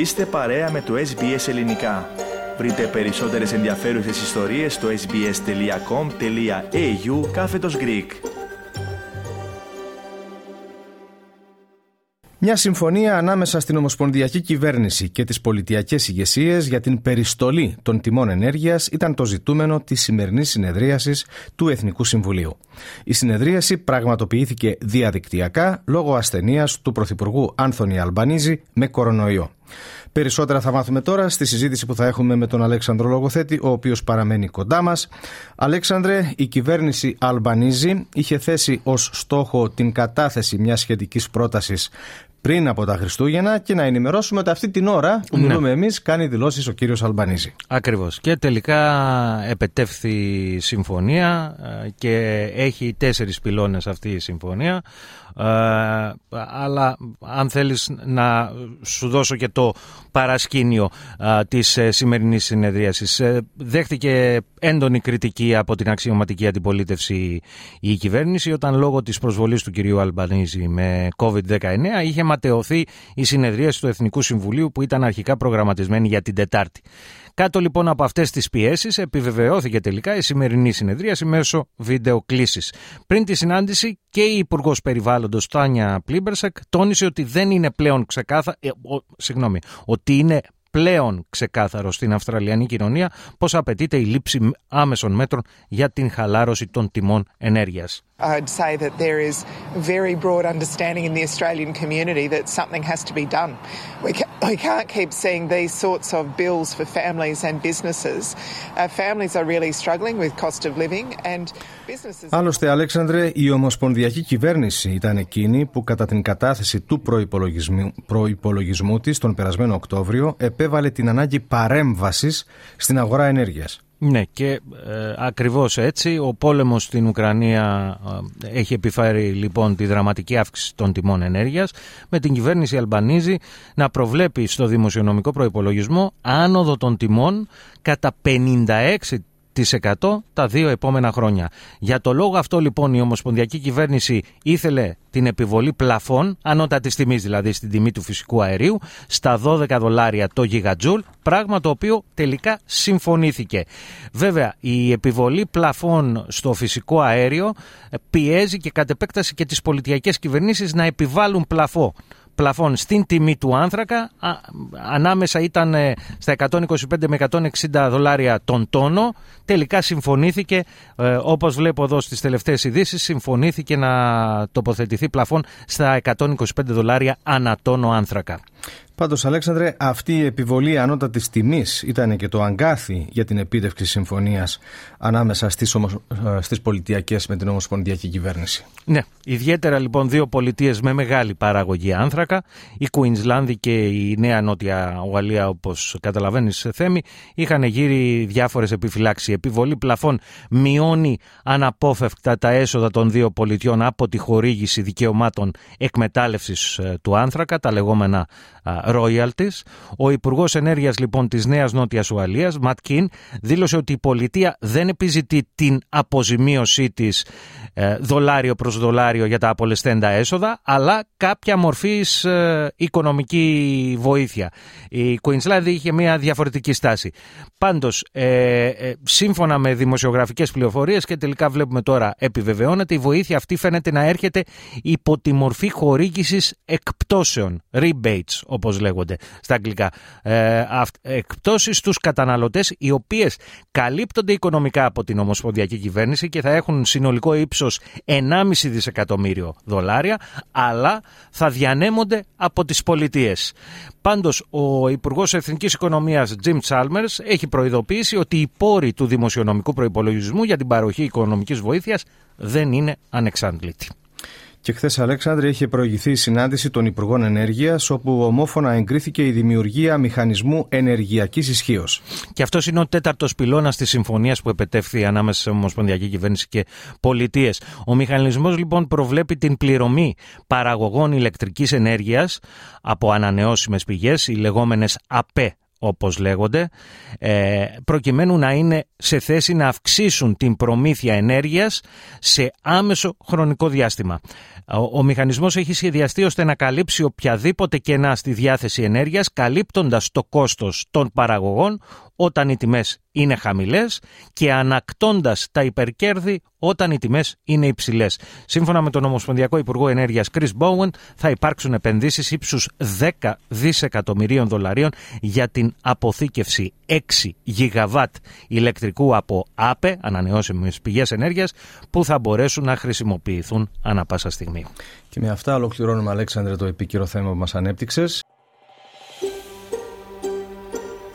Είστε παρέα με το SBS Ελληνικά. Βρείτε περισσότερες ενδιαφέρουσες ιστορίες στο sbs.com.au κάθετος Greek. Μια συμφωνία ανάμεσα στην Ομοσπονδιακή Κυβέρνηση και τις πολιτιακές ηγεσίες για την περιστολή των τιμών ενέργειας ήταν το ζητούμενο της σημερινής συνεδρίασης του Εθνικού Συμβουλίου. Η συνεδρίαση πραγματοποιήθηκε διαδικτυακά λόγω ασθενείας του Πρωθυπουργού Άνθονη Αλμπανίζη με κορονοϊό. Περισσότερα θα μάθουμε τώρα στη συζήτηση που θα έχουμε με τον Αλέξανδρο Λογοθέτη, ο οποίος παραμένει κοντά μας. Αλέξανδρε, η κυβέρνηση Αλμπανίζη είχε θέσει ως στόχο την κατάθεση μιας σχετικής πρότασης πριν από τα Χριστούγεννα και να ενημερώσουμε ότι αυτή την ώρα που ναι. μιλούμε εμείς κάνει δηλώσεις ο κύριος Αλμπανίζη. Ακριβώς και τελικά επετεύθη συμφωνία ε, και έχει τέσσερις πυλώνες αυτή η συμφωνία ε, αλλά αν θέλεις να σου δώσω και το παρασκήνιο ε, της ε, σημερινής συνεδρίασης δέχτηκε έντονη κριτική από την αξιωματική αντιπολίτευση η κυβέρνηση όταν λόγω της προσβολής του κυρίου Αλμπανίζη με COVID-19 είχε ματαιωθεί η συνεδρίαση του Εθνικού Συμβουλίου που ήταν αρχικά προγραμματισμένη για την Τετάρτη. Κάτω λοιπόν από αυτές τις πιέσεις, επιβεβαιώθηκε τελικά η σημερινή συνεδρίαση μέσω βίντεο κλήσης. Πριν τη συνάντηση, και η Υπουργός Περιβάλλοντος Τάνια Πλίμπερσεκ τόνισε ότι δεν είναι πλέον ξεκάθαρο. Ε, συγγνώμη, ότι είναι πλέον ξεκάθαρο στην Αυστραλιανή κοινωνία πως απαιτείται η λήψη άμεσων μέτρων για την χαλάρωση των τιμών ενέργειας. I'd say that there is very broad understanding in the Australian community that something has to be done. We, ca- we can't keep seeing these sorts of bills for families and businesses. Uh, families are really struggling with cost of living and businesses... Άλλωστε, Αλέξανδρε, η Ομοσπονδιακή Κυβέρνηση ήταν εκείνη που κατά την κατάθεση του προϋπολογισμού, προϋπολογισμού της τον περασμένο Οκτώβριο επέβαλε την ανάγκη παρέμβασης στην αγορά ενέργειας. Ναι και ε, ακριβώς έτσι ο πόλεμος στην Ουκρανία ε, έχει επιφέρει λοιπόν τη δραματική αύξηση των τιμών ενέργειας με την κυβέρνηση Αλμπανίζη να προβλέπει στο δημοσιονομικό προϋπολογισμό άνοδο των τιμών κατά 56 τα δύο επόμενα χρόνια. Για το λόγο αυτό λοιπόν η Ομοσπονδιακή Κυβέρνηση ήθελε την επιβολή πλαφών, ανώτατης τιμής δηλαδή στην τιμή του φυσικού αερίου, στα 12 δολάρια το γιγατζούλ, πράγμα το οποίο τελικά συμφωνήθηκε. Βέβαια, η επιβολή πλαφών στο φυσικό αέριο πιέζει και κατ' επέκταση και τις πολιτιακές κυβερνήσεις να επιβάλλουν πλαφό πλαφών στην τιμή του άνθρακα. Ανάμεσα ήταν ε, στα 125 με 160 δολάρια τον τόνο. Τελικά συμφωνήθηκε ε, όπως βλέπω εδώ στις τελευταίες ειδήσεις, συμφωνήθηκε να τοποθετηθεί πλαφών στα 125 δολάρια ανά τόνο άνθρακα Πάντως, Αλέξανδρε, αυτή η επιβολή ανώτατης τιμής ήταν και το αγκάθι για την επίτευξη συμφωνίας ανάμεσα στις στις πολιτιακές με την Ομοσπονδιακή Κυβέρνηση. Ναι, ιδιαίτερα λοιπόν δύο πολιτείες με μεγάλη παραγωγή άνθρακα, η Κουίνσλάνδη και η Νέα Νότια Ουαλία, όπως καταλαβαίνεις, Θέμη, είχαν γύρει διάφορες επιφυλάξεις. Η επιβολή πλαφών μειώνει αναπόφευκτα τα έσοδα των δύο πολιτιών από τη χορήγηση δικαιωμάτων εκμετάλλευσης ε, του άνθρακα, τα λεγόμενα royalties. Ο Υπουργός Ενέργειας λοιπόν της Νέας Νότιας Ουαλίας, Ματ Κιν, δήλωσε ότι η πολιτεία δεν επιζητεί την αποζημίωσή της ε, δολάριο προς δολάριο για τα απολεσθέντα έσοδα, αλλά κάποια μορφή ε, οικονομική βοήθεια. Η Queensland είχε μια διαφορετική στάση. Πάντως, ε, σύμφωνα με δημοσιογραφικές πληροφορίες και τελικά βλέπουμε τώρα επιβεβαιώνεται, η βοήθεια αυτή φαίνεται να έρχεται υπό τη μορφή χορήγησης εκπτώσεων, rebates όπως λέγονται στα αγγλικά, ε, εκπτώσεις στους καταναλωτές οι οποίες καλύπτονται οικονομικά από την Ομοσπονδιακή Κυβέρνηση και θα έχουν συνολικό ύψος 1,5 δισεκατομμύριο δολάρια, αλλά θα διανέμονται από τις πολιτείες. Πάντως, ο Υπουργός Εθνικής Οικονομίας Jim Chalmers έχει προειδοποιήσει ότι οι πόροι του δημοσιονομικού προϋπολογισμού για την παροχή οικονομικής βοήθειας δεν είναι ανεξάντλητοι. Και χθες, Αλέξανδρε, είχε προηγηθεί η συνάντηση των Υπουργών Ενέργειας, όπου ομόφωνα εγκρίθηκε η δημιουργία μηχανισμού ενεργειακής ισχύως. Και αυτός είναι ο τέταρτος πυλώνας της συμφωνίας που επετεύχθη ανάμεσα σε Ομοσπονδιακή Κυβέρνηση και Πολιτείες. Ο μηχανισμός λοιπόν προβλέπει την πληρωμή παραγωγών ηλεκτρικής ενέργειας από ανανεώσιμες πηγές, οι λεγόμενες ΑΠΕ όπως λέγονται, ε, προκειμένου να είναι σε θέση να αυξήσουν την προμήθεια ενέργειας σε άμεσο χρονικό διάστημα. Ο, ο μηχανισμός έχει σχεδιαστεί ώστε να καλύψει οποιαδήποτε κενά στη διάθεση ενέργειας, καλύπτοντας το κόστος των παραγωγών όταν οι τιμές είναι χαμηλές και ανακτώντας τα υπερκέρδη όταν οι τιμές είναι υψηλές. Σύμφωνα με τον Ομοσπονδιακό Υπουργό Ενέργειας Chris Bowen θα υπάρξουν επενδύσεις ύψους 10 δισεκατομμυρίων δολαρίων για την αποθήκευση 6 γιγαβάτ ηλεκτρικού από ΑΠΕ, ανανεώσιμες πηγές ενέργειας, που θα μπορέσουν να χρησιμοποιηθούν ανα πάσα στιγμή. Και με αυτά ολοκληρώνουμε Αλέξανδρε το επίκαιρο θέμα που μας ανέπτυξες.